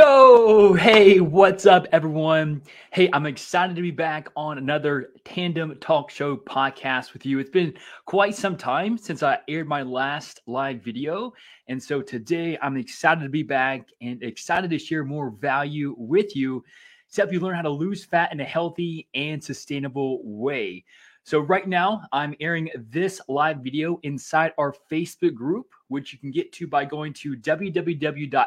Yo, hey, what's up, everyone? Hey, I'm excited to be back on another Tandem Talk Show podcast with you. It's been quite some time since I aired my last live video. And so today I'm excited to be back and excited to share more value with you to help you learn how to lose fat in a healthy and sustainable way. So, right now, I'm airing this live video inside our Facebook group, which you can get to by going to www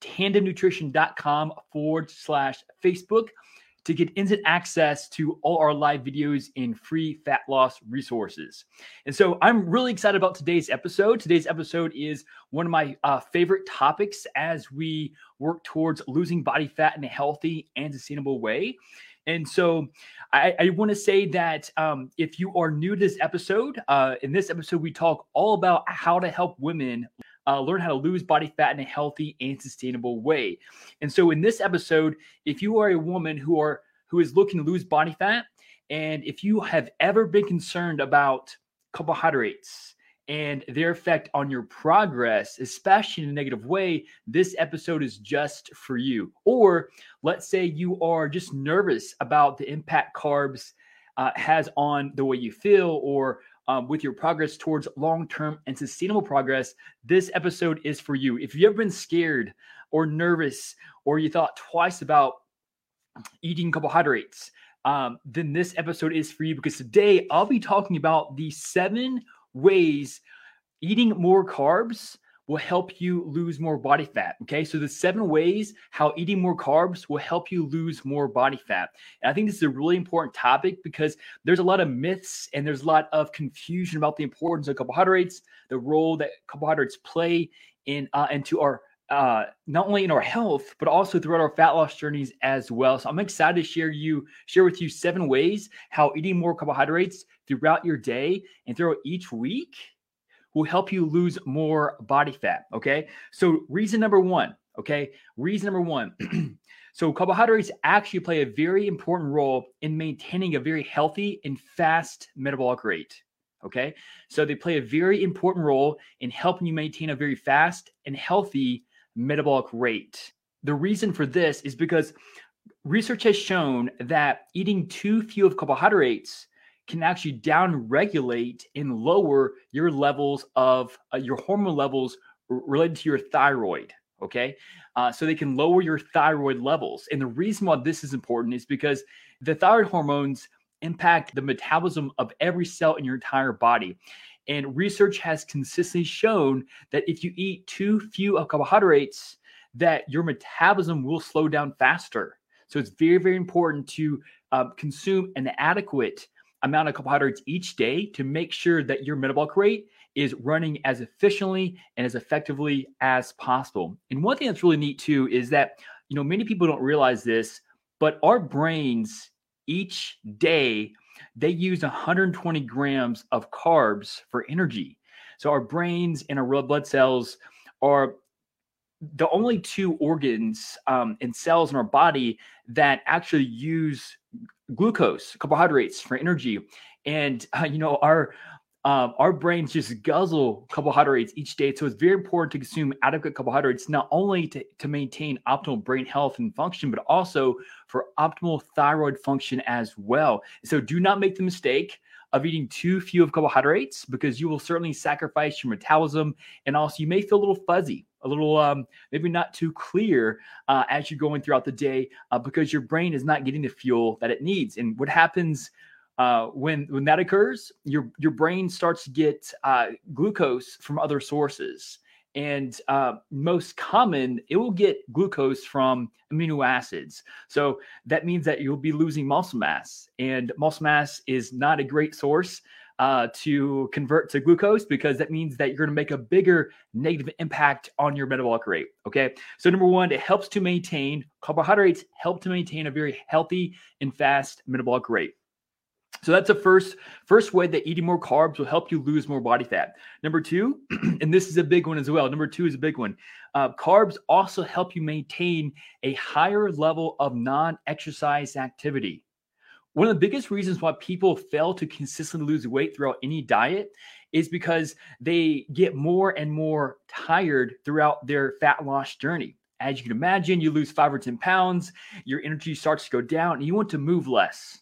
tandemnutrition.com forward slash Facebook to get instant access to all our live videos and free fat loss resources. And so I'm really excited about today's episode. Today's episode is one of my uh, favorite topics as we work towards losing body fat in a healthy and sustainable way. And so I, I want to say that um, if you are new to this episode, uh, in this episode, we talk all about how to help women uh, learn how to lose body fat in a healthy and sustainable way. And so, in this episode, if you are a woman who are who is looking to lose body fat, and if you have ever been concerned about carbohydrates and their effect on your progress, especially in a negative way, this episode is just for you. Or let's say you are just nervous about the impact carbs uh, has on the way you feel or um, with your progress towards long term and sustainable progress, this episode is for you. If you've been scared or nervous or you thought twice about eating carbohydrates, um, then this episode is for you because today I'll be talking about the seven ways eating more carbs will help you lose more body fat. Okay. So the seven ways how eating more carbs will help you lose more body fat. And I think this is a really important topic because there's a lot of myths and there's a lot of confusion about the importance of carbohydrates, the role that carbohydrates play in uh, into our uh, not only in our health, but also throughout our fat loss journeys as well. So I'm excited to share you share with you seven ways how eating more carbohydrates throughout your day and throughout each week will help you lose more body fat. Okay. So, reason number one, okay, reason number one. so, carbohydrates actually play a very important role in maintaining a very healthy and fast metabolic rate. Okay. So, they play a very important role in helping you maintain a very fast and healthy metabolic rate. The reason for this is because research has shown that eating too few of carbohydrates can actually down regulate and lower your levels of uh, your hormone levels r- related to your thyroid. Okay. Uh, so they can lower your thyroid levels. And the reason why this is important is because the thyroid hormones impact the metabolism of every cell in your entire body. And research has consistently shown that if you eat too few of carbohydrates, that your metabolism will slow down faster. So it's very, very important to uh, consume an adequate amount of carbohydrates each day to make sure that your metabolic rate is running as efficiently and as effectively as possible. And one thing that's really neat too is that, you know, many people don't realize this, but our brains each day they use 120 grams of carbs for energy. So our brains and our red blood cells are the only two organs um, and cells in our body that actually use glucose, carbohydrates for energy. And uh, you know, our um, our brains just guzzle carbohydrates each day. So it's very important to consume adequate carbohydrates, not only to, to maintain optimal brain health and function, but also for optimal thyroid function as well. So do not make the mistake of eating too few of carbohydrates because you will certainly sacrifice your metabolism and also you may feel a little fuzzy a little um, maybe not too clear uh, as you're going throughout the day uh, because your brain is not getting the fuel that it needs. And what happens uh, when when that occurs, your your brain starts to get uh, glucose from other sources. And uh, most common, it will get glucose from amino acids. So that means that you'll be losing muscle mass, and muscle mass is not a great source uh, to convert to glucose because that means that you're going to make a bigger negative impact on your metabolic rate. Okay. So, number one, it helps to maintain carbohydrates, help to maintain a very healthy and fast metabolic rate. So that's the first first way that eating more carbs will help you lose more body fat. Number two, and this is a big one as well. Number two is a big one. Uh, carbs also help you maintain a higher level of non-exercise activity. One of the biggest reasons why people fail to consistently lose weight throughout any diet is because they get more and more tired throughout their fat loss journey. As you can imagine, you lose five or 10 pounds, your energy starts to go down, and you want to move less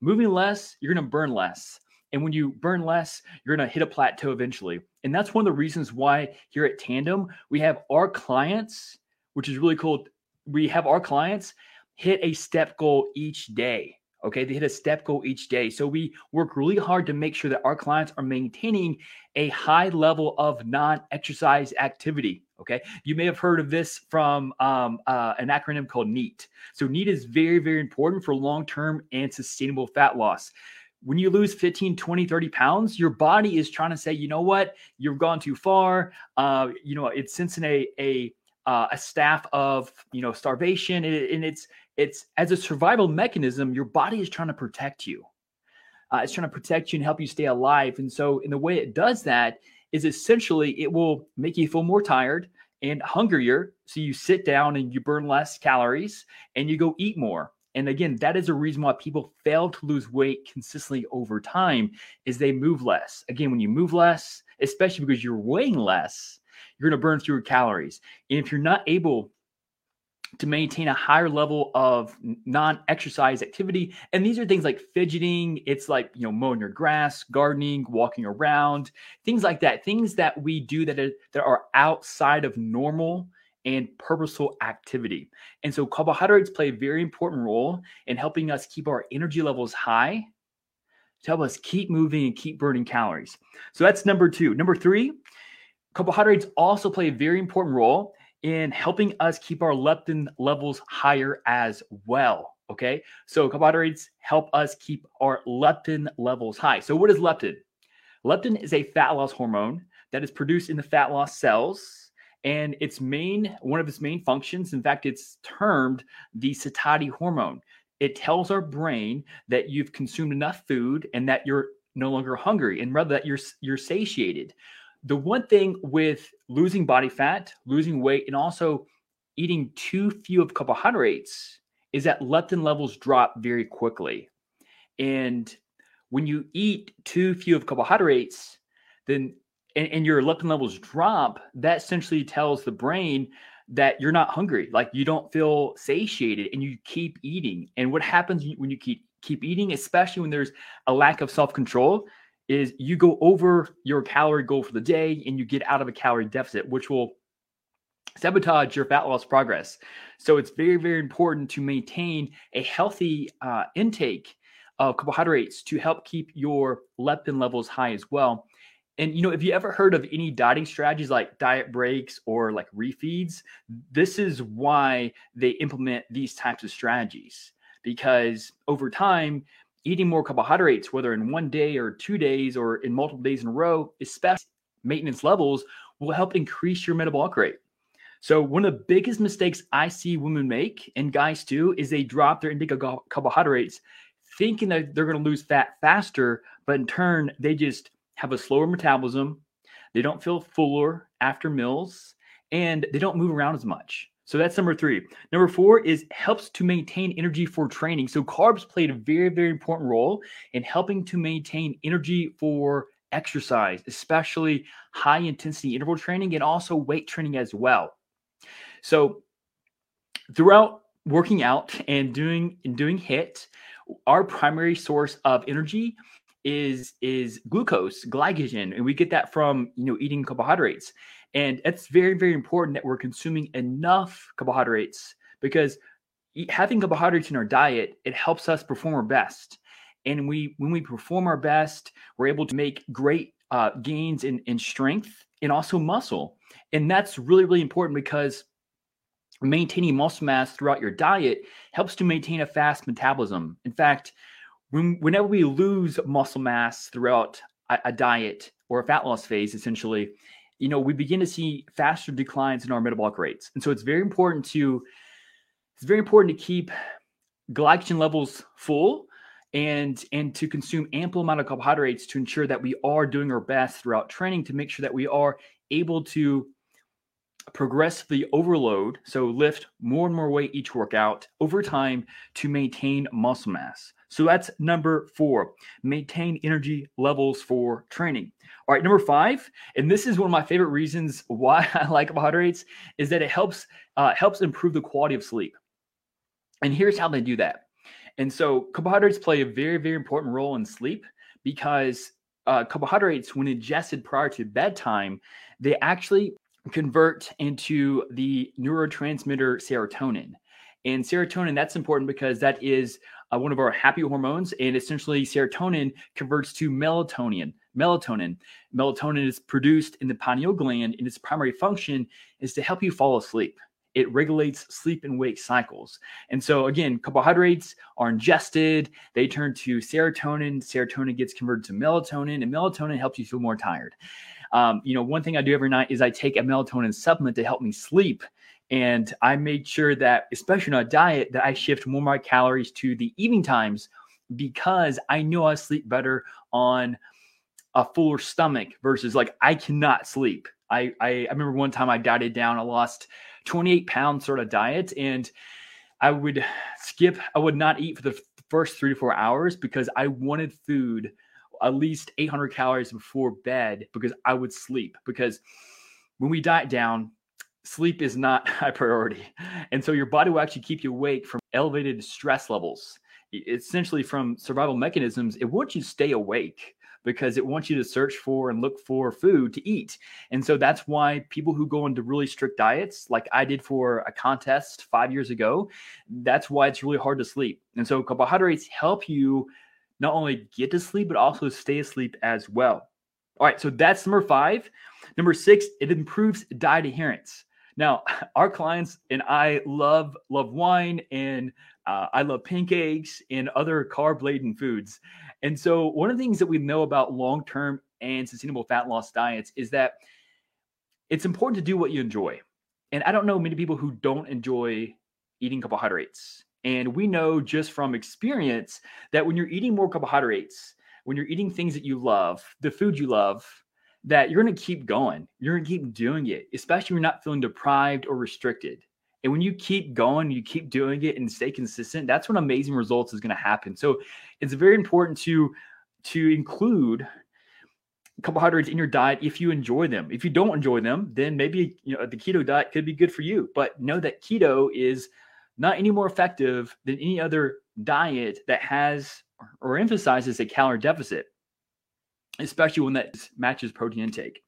moving less, you're going to burn less. And when you burn less, you're going to hit a plateau eventually. And that's one of the reasons why here at Tandem, we have our clients, which is really cool. We have our clients hit a step goal each day. Okay, they hit a step goal each day. So we work really hard to make sure that our clients are maintaining a high level of non exercise activity. Okay, you may have heard of this from um, uh, an acronym called NEAT. So, NEAT is very, very important for long term and sustainable fat loss. When you lose 15, 20, 30 pounds, your body is trying to say, you know what, you've gone too far. Uh, you know, it's sensing a, a, uh, a staff of you know starvation and it's it's as a survival mechanism your body is trying to protect you uh, it's trying to protect you and help you stay alive and so in the way it does that is essentially it will make you feel more tired and hungrier. So you sit down and you burn less calories and you go eat more. And again, that is a reason why people fail to lose weight consistently over time is they move less. Again, when you move less, especially because you're weighing less, you're going to burn fewer calories. And if you're not able to maintain a higher level of non-exercise activity. And these are things like fidgeting. It's like you know mowing your grass gardening walking around things like that. Things that we do that are, that are outside of normal and purposeful activity. And so carbohydrates play a very important role in helping us keep our energy levels high to help us keep moving and keep burning calories. So that's number two. Number three carbohydrates also play a very important role in helping us keep our leptin levels higher as well. Okay. So carbohydrates help us keep our leptin levels high. So, what is leptin? Leptin is a fat loss hormone that is produced in the fat loss cells. And its main, one of its main functions, in fact, it's termed the satiety hormone. It tells our brain that you've consumed enough food and that you're no longer hungry and rather that you're you're satiated the one thing with losing body fat, losing weight, and also eating too few of carbohydrates is that leptin levels drop very quickly. And when you eat too few of carbohydrates, then and, and, your leptin levels drop, that essentially tells the brain that you're not hungry, like you don't feel satiated, and you keep eating. And what happens when you keep keep eating, especially when there's a lack of self control, is you go over your calorie goal for the day and you get out of a calorie deficit, which will sabotage your fat loss progress. So it's very, very important to maintain a healthy uh, intake of carbohydrates to help keep your leptin levels high as well. And you know, if you ever heard of any dieting strategies like diet breaks or like refeeds, this is why they implement these types of strategies because over time eating more carbohydrates, whether in one day or two days or in multiple days in a row, especially maintenance levels, will help increase your metabolic rate. So, one of the biggest mistakes I see women make and guys too is they drop their intake of carbohydrates thinking that they're going to lose fat faster, but in turn, they just have a slower metabolism. They don't feel fuller after meals and they don't move around as much. So that's number three. Number four is helps to maintain energy for training. So carbs played a very, very important role in helping to maintain energy for exercise, especially high intensity interval training and also weight training as well. So throughout working out and doing and doing HIIT, our primary source of energy is is glucose, glycogen, and we get that from you know eating carbohydrates. And it's very, very important that we're consuming enough carbohydrates because having carbohydrates in our diet, it helps us perform our best. And we, when we perform our best, we're able to make great uh, gains in, in strength and also muscle. And that's really, really important because maintaining muscle mass throughout your diet helps to maintain a fast metabolism. In fact, when, whenever we lose muscle mass throughout a, a diet or a fat loss phase, essentially, you know, we begin to see faster declines in our metabolic rates. And so it's very important to it's very important to keep glycogen levels full and and to consume ample amount of carbohydrates to ensure that we are doing our best throughout training to make sure that we are able to progressively overload so lift more and more weight each workout over time to maintain muscle mass so that's number four maintain energy levels for training. All right number five and this is one of my favorite reasons why i like carbohydrates is that it helps uh, helps improve the quality of sleep. And here's how they do that. And so carbohydrates play a very, very important role in sleep because uh, carbohydrates, when ingested prior to bedtime, they actually convert into the neurotransmitter serotonin. And serotonin, that's important because that is uh, one of our happy hormones. And essentially, serotonin converts to melatonin. Melatonin. Melatonin is produced in the pineal gland, and its primary function is to help you fall asleep it regulates sleep and wake cycles. And so, again, carbohydrates are ingested, they turn to serotonin. Serotonin gets converted to melatonin, and melatonin helps you feel more tired. Um, you know, one thing I do every night is I take a melatonin supplement to help me sleep. And I made sure that, especially on a diet, that I shift more of my calories to the evening times because I know I sleep better on a fuller stomach versus like I cannot sleep. I, I, I remember one time I dieted down, I lost 28 pound sort of diet. And I would skip, I would not eat for the first three to four hours because I wanted food at least 800 calories before bed because I would sleep. Because when we diet down, sleep is not high priority. And so your body will actually keep you awake from elevated stress levels. Essentially, from survival mechanisms, it wants you to stay awake because it wants you to search for and look for food to eat. And so that's why people who go into really strict diets, like I did for a contest five years ago, that's why it's really hard to sleep. And so carbohydrates help you not only get to sleep, but also stay asleep as well. All right, so that's number five. Number six, it improves diet adherence. Now, our clients and I love love wine and uh, I love pancakes and other carb laden foods. And so, one of the things that we know about long term and sustainable fat loss diets is that it's important to do what you enjoy. And I don't know many people who don't enjoy eating carbohydrates. And we know just from experience that when you're eating more carbohydrates, when you're eating things that you love, the food you love, that you're going to keep going. You're going to keep doing it, especially when you're not feeling deprived or restricted. And when you keep going, you keep doing it and stay consistent, that's when amazing results is going to happen. So it's very important to to include carbohydrates in your diet if you enjoy them. If you don't enjoy them, then maybe you know the keto diet could be good for you. But know that keto is not any more effective than any other diet that has or emphasizes a calorie deficit, especially when that matches protein intake.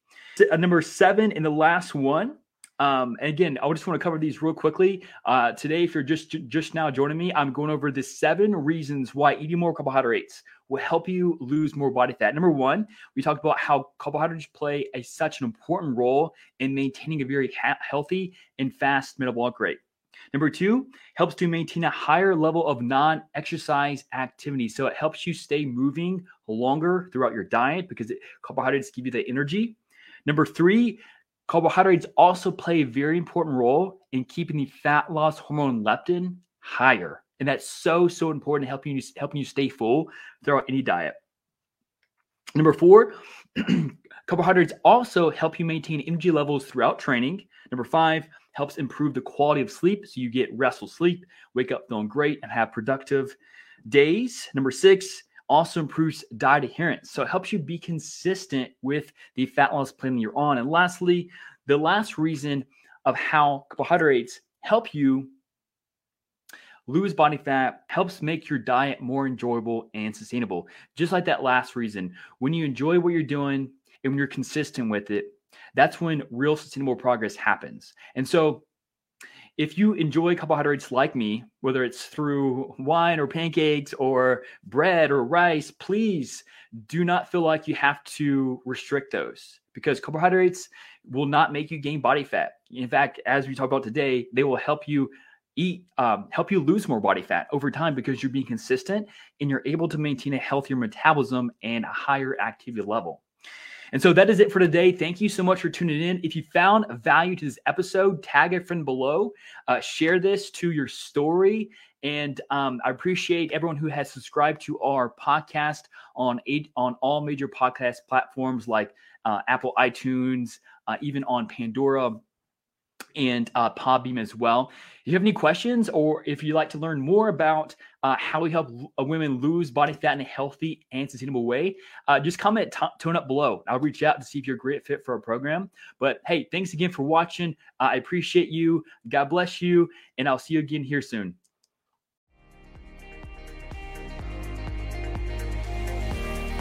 Uh, number seven, and the last one um, and again, I just want to cover these real quickly. Uh, today, if you're just just now joining me, I'm going over the seven reasons why eating more carbohydrates will help you lose more body fat. Number one, we talked about how carbohydrates play a, such an important role in maintaining a very ha- healthy and fast metabolic rate. Number two, helps to maintain a higher level of non exercise activity. So it helps you stay moving longer throughout your diet because it, carbohydrates give you the energy. Number three, Carbohydrates also play a very important role in keeping the fat loss hormone leptin higher. And that's so, so important helping you helping you stay full throughout any diet. Number four, carbohydrates also help you maintain energy levels throughout training. Number five, helps improve the quality of sleep so you get restful sleep, wake up feeling great, and have productive days. Number six, also improves diet adherence. So it helps you be consistent with the fat loss plan that you're on. And lastly, the last reason of how carbohydrates help you lose body fat helps make your diet more enjoyable and sustainable. Just like that last reason, when you enjoy what you're doing and when you're consistent with it, that's when real sustainable progress happens. And so if you enjoy carbohydrates like me, whether it's through wine or pancakes or bread or rice, please do not feel like you have to restrict those because carbohydrates will not make you gain body fat. In fact, as we talk about today, they will help you eat um, help you lose more body fat over time because you're being consistent and you're able to maintain a healthier metabolism and a higher activity level and so that is it for today. Thank you so much for tuning in. If you found value to this episode, tag a friend below, uh, share this to your story, And um, I appreciate everyone who has subscribed to our podcast on eight, on all major podcast platforms like uh, Apple iTunes, uh, even on Pandora and uh, Podbean as well. If you have any questions or if you'd like to learn more about uh, how we help uh, women lose body fat in a healthy and sustainable way, uh, just comment t- tone up below. I'll reach out to see if you're a great fit for our program. But hey, thanks again for watching. I appreciate you. God bless you. And I'll see you again here soon.